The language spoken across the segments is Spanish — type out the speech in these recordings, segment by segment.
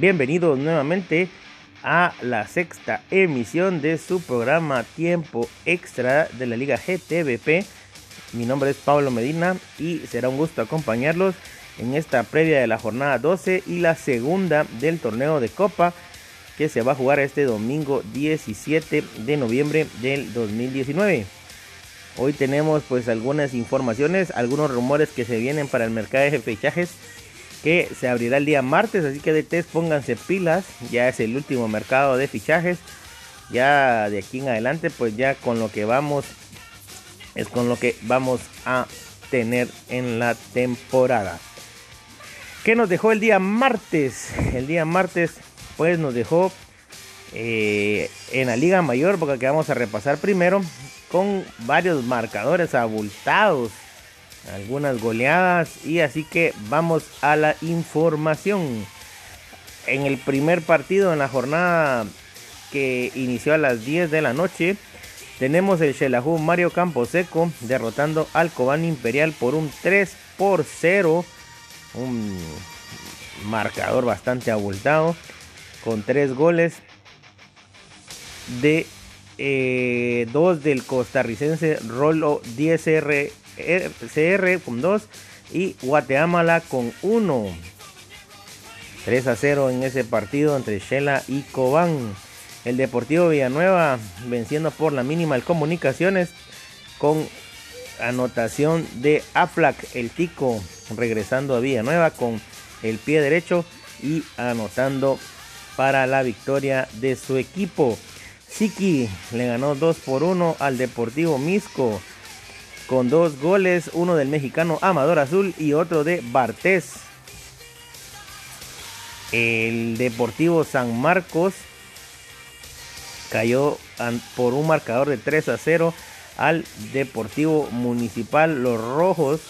Bienvenidos nuevamente a la sexta emisión de su programa Tiempo Extra de la Liga GTVP. Mi nombre es Pablo Medina y será un gusto acompañarlos en esta previa de la jornada 12 y la segunda del torneo de Copa que se va a jugar este domingo 17 de noviembre del 2019. Hoy tenemos pues algunas informaciones, algunos rumores que se vienen para el mercado de fichajes que se abrirá el día martes, así que de test pónganse pilas, ya es el último mercado de fichajes, ya de aquí en adelante pues ya con lo que vamos es con lo que vamos a tener en la temporada. ¿Qué nos dejó el día martes? El día martes pues nos dejó eh, en la Liga Mayor, porque vamos a repasar primero, con varios marcadores abultados algunas goleadas y así que vamos a la información. En el primer partido en la jornada que inició a las 10 de la noche, tenemos el Shelahu Mario Camposeco derrotando al Cobán Imperial por un 3 por 0. Un marcador bastante abultado con tres goles de eh, dos del costarricense Rolo 10R CR con 2 y Guatemala con 1. 3 a 0 en ese partido entre Shela y Cobán. El Deportivo Villanueva venciendo por la mínima el Comunicaciones con anotación de Aflac, el Tico, regresando a Villanueva con el pie derecho y anotando para la victoria de su equipo. Siki le ganó 2 por 1 al Deportivo Misco con dos goles, uno del mexicano Amador Azul y otro de Bartés. El Deportivo San Marcos cayó por un marcador de 3 a 0 al Deportivo Municipal Los Rojos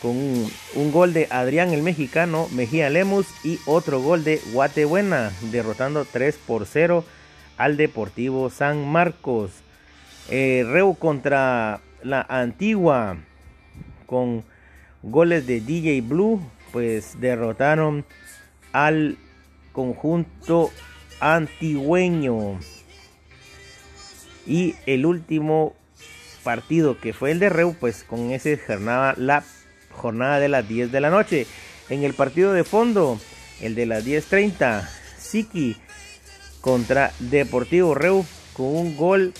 con un, gol de Adrián el mexicano, Mejía Lemus y otro gol de Guatebuena, derrotando 3 por 0 al Deportivo San Marcos. Eh, Reu contra la antigua con goles de DJ Blue, pues derrotaron al conjunto antigüeño. Y el último partido que fue el de Reu, pues con ese jornada, la jornada de las 10 de la noche. En el partido de fondo, el de las 10.30, Siki contra Deportivo Reu con un gol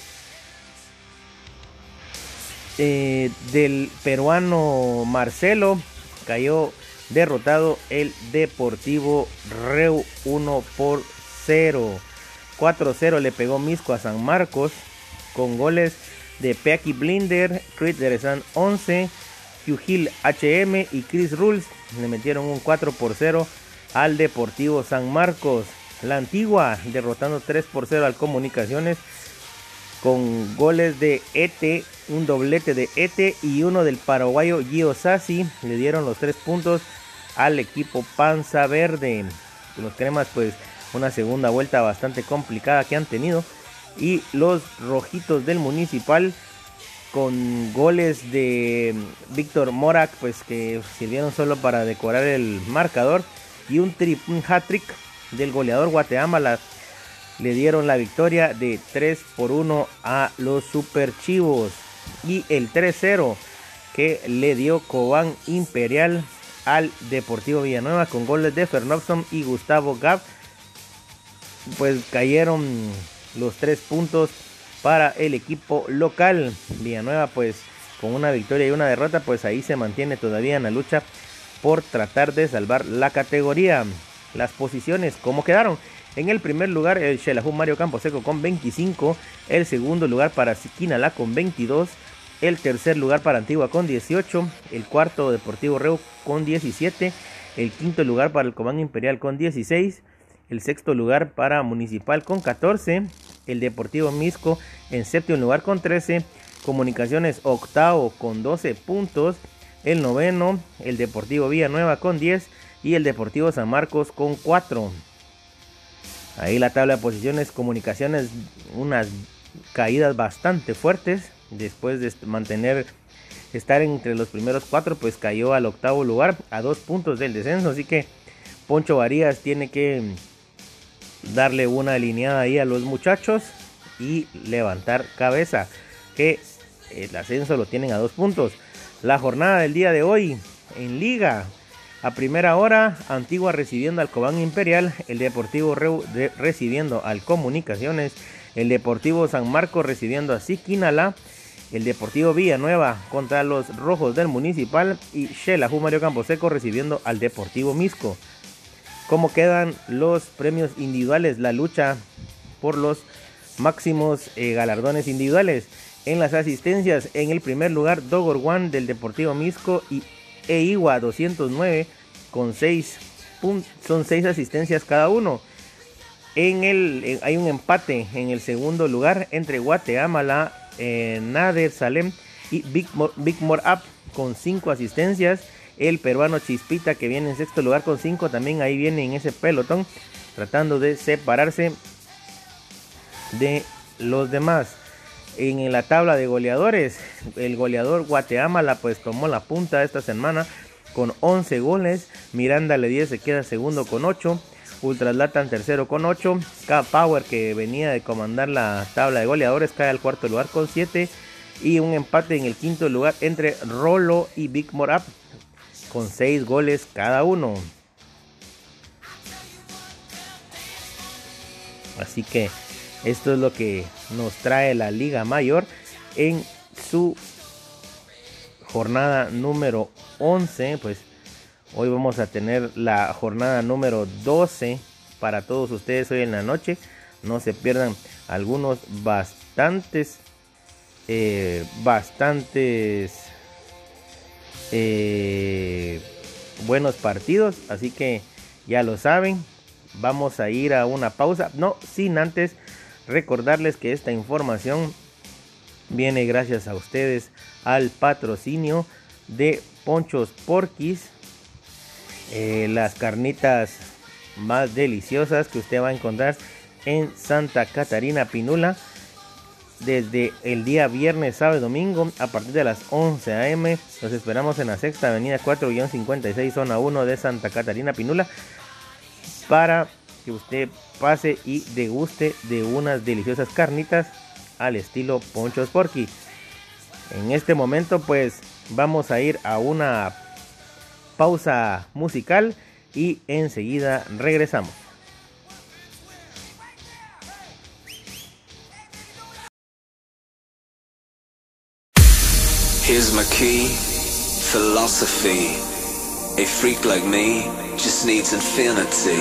eh, del peruano Marcelo cayó derrotado el Deportivo Reu 1 por 0. 4-0 le pegó Misco a San Marcos con goles de Peaki Blinder, Chris Derezan 11, Hugh HM y Chris Rules le metieron un 4 por 0 al Deportivo San Marcos. La antigua derrotando 3 por 0 al Comunicaciones con goles de ET, un doblete de ET y uno del paraguayo Gio Sassi. Le dieron los tres puntos al equipo Panza Verde. Los cremas, pues, una segunda vuelta bastante complicada que han tenido. Y los rojitos del municipal con goles de Víctor Morak, pues que sirvieron solo para decorar el marcador. Y un, un hat-trick del goleador Guatemala le dieron la victoria de 3 por 1 a los Super Chivos. Y el 3-0 que le dio Cobán Imperial al Deportivo Villanueva con goles de Fernobson y Gustavo Gab. Pues cayeron los tres puntos para el equipo local. Villanueva pues con una victoria y una derrota pues ahí se mantiene todavía en la lucha por tratar de salvar la categoría. Las posiciones, ¿cómo quedaron? En el primer lugar, el Xelajú Mario Camposeco con 25. El segundo lugar para Siquinala con 22. El tercer lugar para Antigua con 18. El cuarto Deportivo Reu con 17. El quinto lugar para el Comando Imperial con 16. El sexto lugar para Municipal con 14. El Deportivo Misco en séptimo lugar con 13. Comunicaciones octavo con 12 puntos. El noveno, el Deportivo Villanueva con 10. Y el Deportivo San Marcos con 4. Ahí la tabla de posiciones, comunicaciones, unas caídas bastante fuertes. Después de mantener, estar entre los primeros cuatro, pues cayó al octavo lugar a dos puntos del descenso. Así que Poncho Varías tiene que darle una alineada ahí a los muchachos y levantar cabeza. Que el ascenso lo tienen a dos puntos. La jornada del día de hoy en Liga. A primera hora, Antigua recibiendo al Cobán Imperial, el Deportivo recibiendo al Comunicaciones, el Deportivo San Marcos recibiendo a Siquinala, el Deportivo Villanueva contra los Rojos del Municipal y Shela Mario Camposeco recibiendo al Deportivo Misco. ¿Cómo quedan los premios individuales? La lucha por los máximos eh, galardones individuales. En las asistencias, en el primer lugar, Dogor One del Deportivo Misco y Eiwa 209 con 6 son 6 asistencias cada uno. En el, hay un empate en el segundo lugar entre Guatemala, eh, Nader Salem y Big More, Big More Up con 5 asistencias. El peruano Chispita que viene en sexto lugar con 5 también ahí viene en ese pelotón tratando de separarse de los demás. En la tabla de goleadores, el goleador Guatemala pues tomó la punta esta semana con 11 goles. Miranda le 10 se queda segundo con 8. Ultraslatan tercero con 8. K Power que venía de comandar la tabla de goleadores cae al cuarto lugar con 7. Y un empate en el quinto lugar entre Rolo y Big Morap con 6 goles cada uno. Así que esto es lo que nos trae la Liga Mayor en su jornada número 11. Pues hoy vamos a tener la jornada número 12 para todos ustedes hoy en la noche. No se pierdan algunos bastantes, eh, bastantes eh, buenos partidos. Así que ya lo saben. Vamos a ir a una pausa. No, sin antes Recordarles que esta información viene gracias a ustedes al patrocinio de Ponchos Porquis, eh, las carnitas más deliciosas que usted va a encontrar en Santa Catarina Pinula desde el día viernes, sábado y domingo a partir de las 11 am. Los esperamos en la sexta avenida 4-56 zona 1 de Santa Catarina Pinula para que usted pase y deguste de unas deliciosas carnitas al estilo Poncho Sporky. En este momento pues vamos a ir a una pausa musical y enseguida regresamos. Here's my key, philosophy. A freak like me just needs infinity.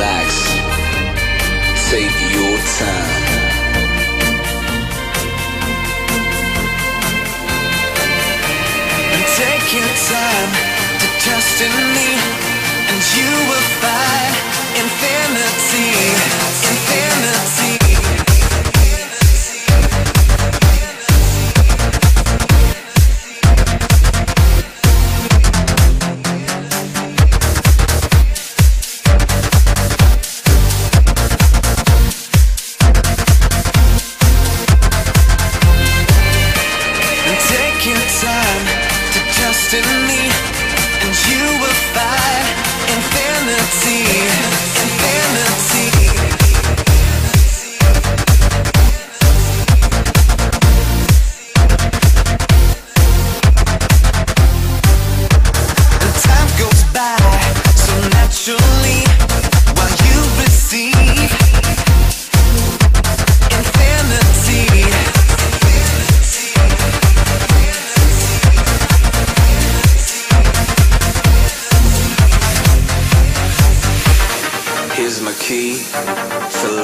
Relax. Take your time. And take your time to trust in me, and you will find infinity, infinity.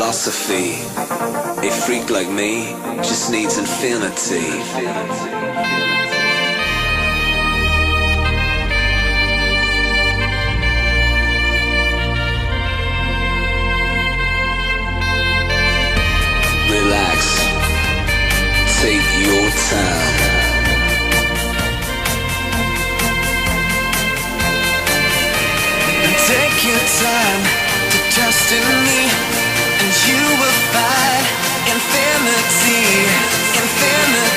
philosophy. A freak like me just needs infinity. Relax. Take your time. Take your time to trust in me infinity, infinity.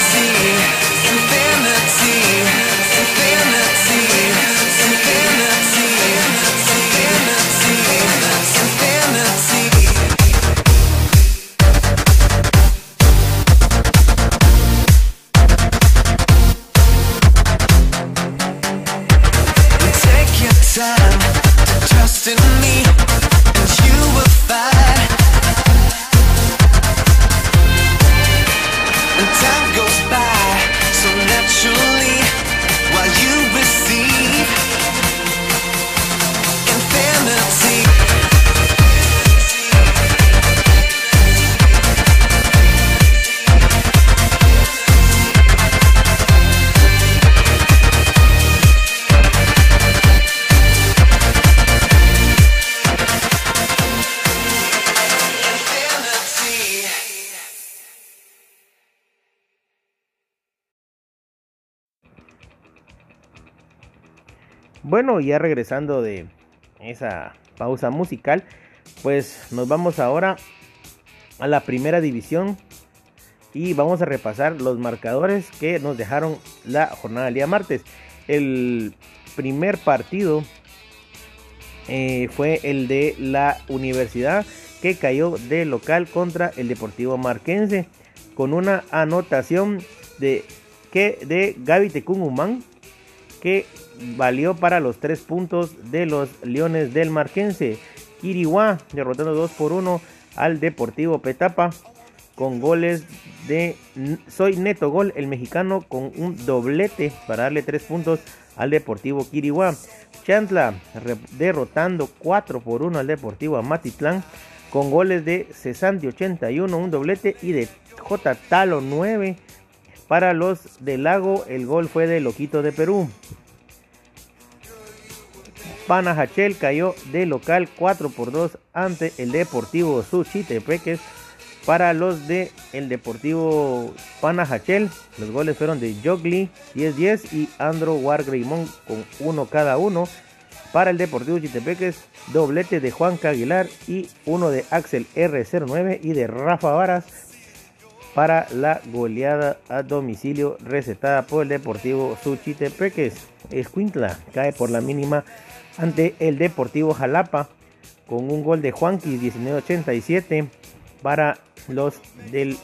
Bueno, ya regresando de esa pausa musical, pues nos vamos ahora a la primera división y vamos a repasar los marcadores que nos dejaron la jornada del día martes. El primer partido eh, fue el de la universidad que cayó de local contra el Deportivo Marquense con una anotación de, que, de Gaby Tecumumán que valió para los tres puntos de los Leones del Marquense. Kiriwa derrotando 2 por 1 al Deportivo Petapa con goles de Soy Neto Gol, el mexicano con un doblete para darle 3 puntos al Deportivo Kiriwa. Chantla derrotando 4 por 1 al Deportivo Amatitlán con goles de Cesante 81, un doblete y de J Talo 9 para los del Lago. El gol fue de Loquito de Perú. Panajachel cayó de local 4 por 2 ante el Deportivo Suchitepeques. Para los de el Deportivo Panajachel, los goles fueron de Jogli 10-10 y Andro Wargreymon con uno cada uno. Para el Deportivo Chitepeques, doblete de Juan Caguilar y uno de Axel R09 y de Rafa Varas para la goleada a domicilio recetada por el Deportivo Suchitepeques. Escuintla cae por la mínima ante el Deportivo Jalapa con un gol de Juanqui 1987 para los del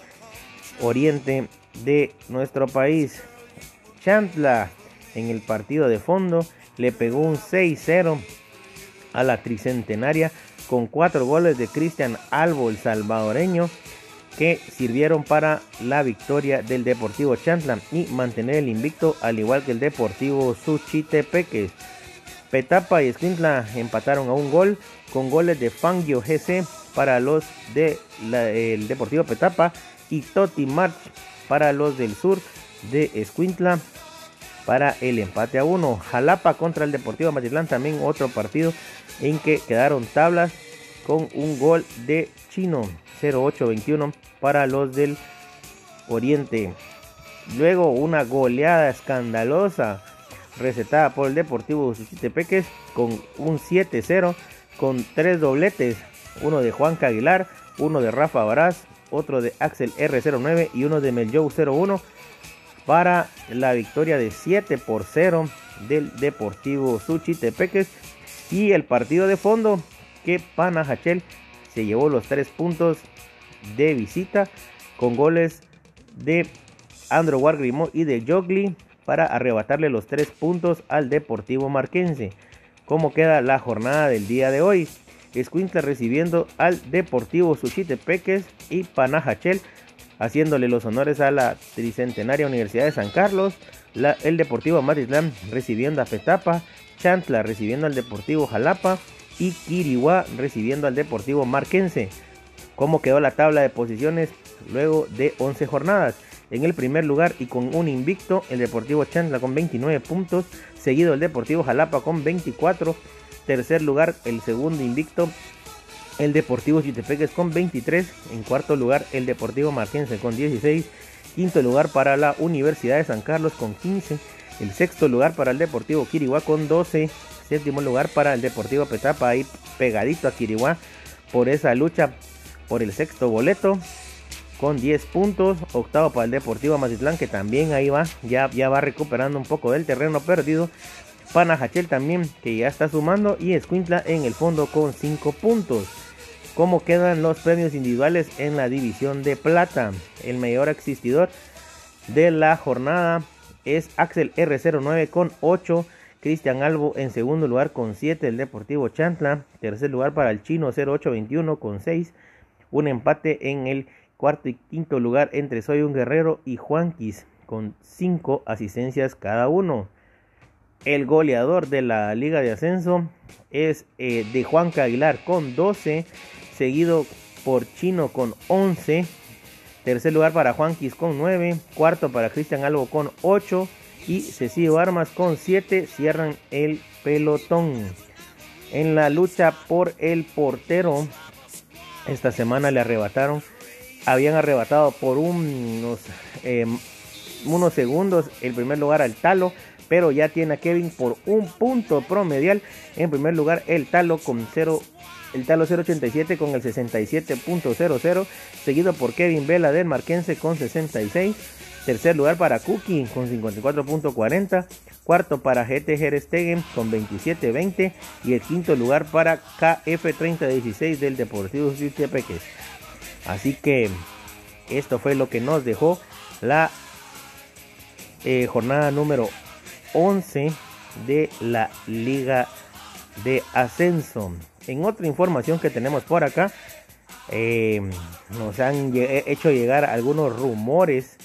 oriente de nuestro país. Chantla en el partido de fondo le pegó un 6-0 a la tricentenaria con cuatro goles de Cristian Albo el salvadoreño que sirvieron para la victoria del Deportivo Chantla y mantener el invicto al igual que el Deportivo Suchitepeques. Petapa y Esquintla empataron a un gol con goles de Fangio GC para los del Deportivo Petapa y Toti March para los del sur de Escuintla para el empate a uno. Jalapa contra el Deportivo Matitlán también otro partido en que quedaron tablas con un gol de Chino 08-21 para los del Oriente. Luego una goleada escandalosa recetada por el Deportivo Suchitepeques con un 7-0 con tres dobletes, uno de Juan Caguilar, uno de Rafa Baraz, otro de Axel R09 y uno de Meljou 01 para la victoria de 7 por 0 del Deportivo Suchitepeques y el partido de fondo que Panajachel se llevó los tres puntos de visita con goles de Andro Wargrimo y de Jogli para arrebatarle los tres puntos al Deportivo Marquense. ¿Cómo queda la jornada del día de hoy? Escuintla recibiendo al Deportivo Suchitepeques y Panajachel haciéndole los honores a la Tricentenaria Universidad de San Carlos, el Deportivo Matitlán recibiendo a Petapa, Chantla recibiendo al Deportivo Jalapa y Kiriwa recibiendo al Deportivo Marquense. ¿Cómo quedó la tabla de posiciones luego de 11 jornadas? En el primer lugar y con un invicto, el Deportivo Chantla con 29 puntos, seguido el Deportivo Jalapa con 24. Tercer lugar, el segundo invicto, el Deportivo Chitepeques con 23. En cuarto lugar, el Deportivo Marquense con 16. Quinto lugar para la Universidad de San Carlos con 15. El sexto lugar para el Deportivo Quiriguá con 12. Séptimo lugar para el Deportivo Petapa, ahí pegadito a Quiriguá por esa lucha por el sexto boleto con 10 puntos. Octavo para el Deportivo Matitlán, que también ahí va, ya, ya va recuperando un poco del terreno perdido. Panajachel también, que ya está sumando. Y Escuintla en el fondo con 5 puntos. ¿Cómo quedan los premios individuales en la división de plata? El mayor existidor de la jornada es Axel R09 con 8. Cristian Albo en segundo lugar con 7. El Deportivo Chantla. Tercer lugar para el Chino 0821 con 6. Un empate en el cuarto y quinto lugar entre Soy un Guerrero y Juanquis con 5 asistencias cada uno. El goleador de la Liga de Ascenso es eh, de Juan Aguilar con 12 seguido por Chino con 11. Tercer lugar para Juanquis con 9. Cuarto para Cristian Albo con 8. Y Cecilio Armas con 7. Cierran el pelotón. En la lucha por el portero. Esta semana le arrebataron. Habían arrebatado por unos, em, unos segundos el primer lugar al Talo. pero ya tiene a Kevin por un punto promedial. En primer lugar, el Talo con 0 el Talo 087 con el 67.00, seguido por Kevin Vela del Marquense con 66. Tercer lugar para Cookie con 54.40. Cuarto para GT Stegen con 27.20. Y el quinto lugar para KF3016 del Deportivo Peques. Así que esto fue lo que nos dejó la eh, jornada número 11 de la Liga de Ascenso. En otra información que tenemos por acá, eh, nos han hecho llegar algunos rumores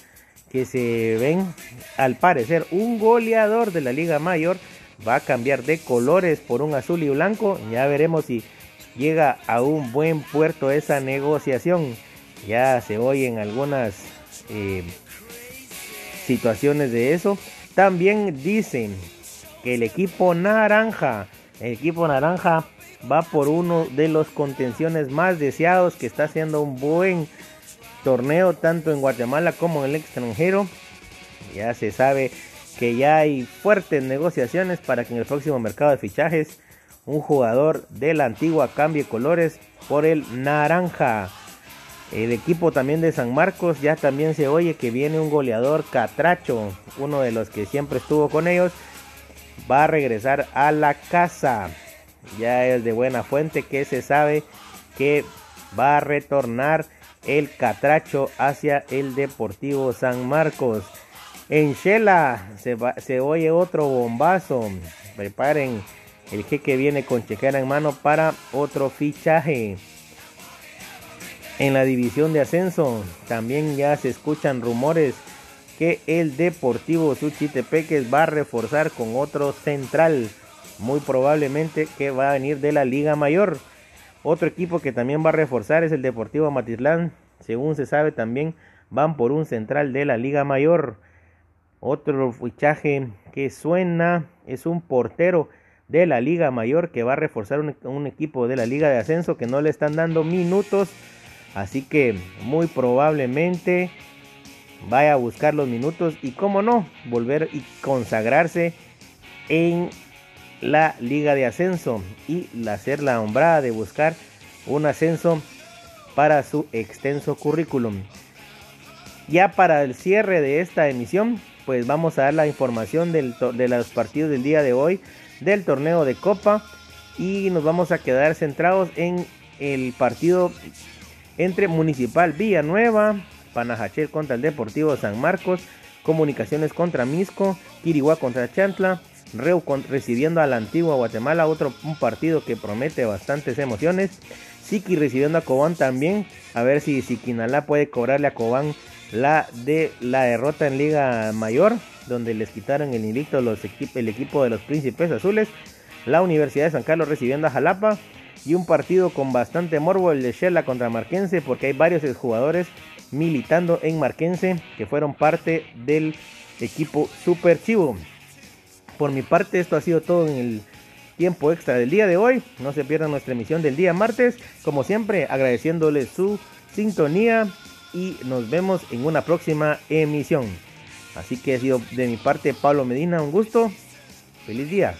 que se ven, al parecer, un goleador de la Liga Mayor va a cambiar de colores por un azul y blanco. Ya veremos si llega a un buen puerto esa negociación. Ya se oyen algunas eh, situaciones de eso. También dicen que el equipo naranja, el equipo naranja va por uno de los contenciones más deseados que está haciendo un buen torneo tanto en Guatemala como en el extranjero. Ya se sabe que ya hay fuertes negociaciones para que en el próximo mercado de fichajes un jugador de la antigua cambie colores por el naranja. El equipo también de San Marcos ya también se oye que viene un goleador Catracho, uno de los que siempre estuvo con ellos, va a regresar a la casa. Ya es de buena fuente que se sabe que va a retornar el Catracho hacia el Deportivo San Marcos. En Shela se, se oye otro bombazo. Preparen el jeque viene con chequera en mano para otro fichaje. En la división de ascenso también ya se escuchan rumores que el Deportivo Suchitepeques va a reforzar con otro central, muy probablemente que va a venir de la Liga Mayor. Otro equipo que también va a reforzar es el Deportivo Matitlán, según se sabe también van por un central de la Liga Mayor. Otro fichaje que suena es un portero de la Liga Mayor que va a reforzar un, equipo de la Liga de Ascenso que no le están dando minutos Así que muy probablemente vaya a buscar los minutos y cómo no, volver y consagrarse en la liga de ascenso y hacer la hombrada de buscar un ascenso para su extenso currículum. Ya para el cierre de esta emisión, pues vamos a dar la información de los partidos del día de hoy del torneo de Copa y nos vamos a quedar centrados en el partido entre Municipal Villanueva, Panajachel contra el Deportivo San Marcos, Comunicaciones contra Misco, Quiriguá contra Chantla, Reu recibiendo a la antigua Guatemala, otro un partido que promete bastantes emociones. Siki recibiendo a Cobán también, a ver si Siquinalá puede cobrarle a Cobán la de la derrota en Liga Mayor, donde les quitaron el invicto los el equipo de los Príncipes Azules. La Universidad de San Carlos recibiendo a Jalapa y un partido con bastante morbo el de Shella contra Marquense porque hay varios jugadores militando en Marquense que fueron parte del equipo Super Chivo. Por mi parte esto ha sido todo en el tiempo extra del día de hoy. No se pierdan nuestra emisión del día martes. Como siempre agradeciéndoles su sintonía y nos vemos en una próxima emisión. Así que ha sido de mi parte Pablo Medina un gusto. Feliz día.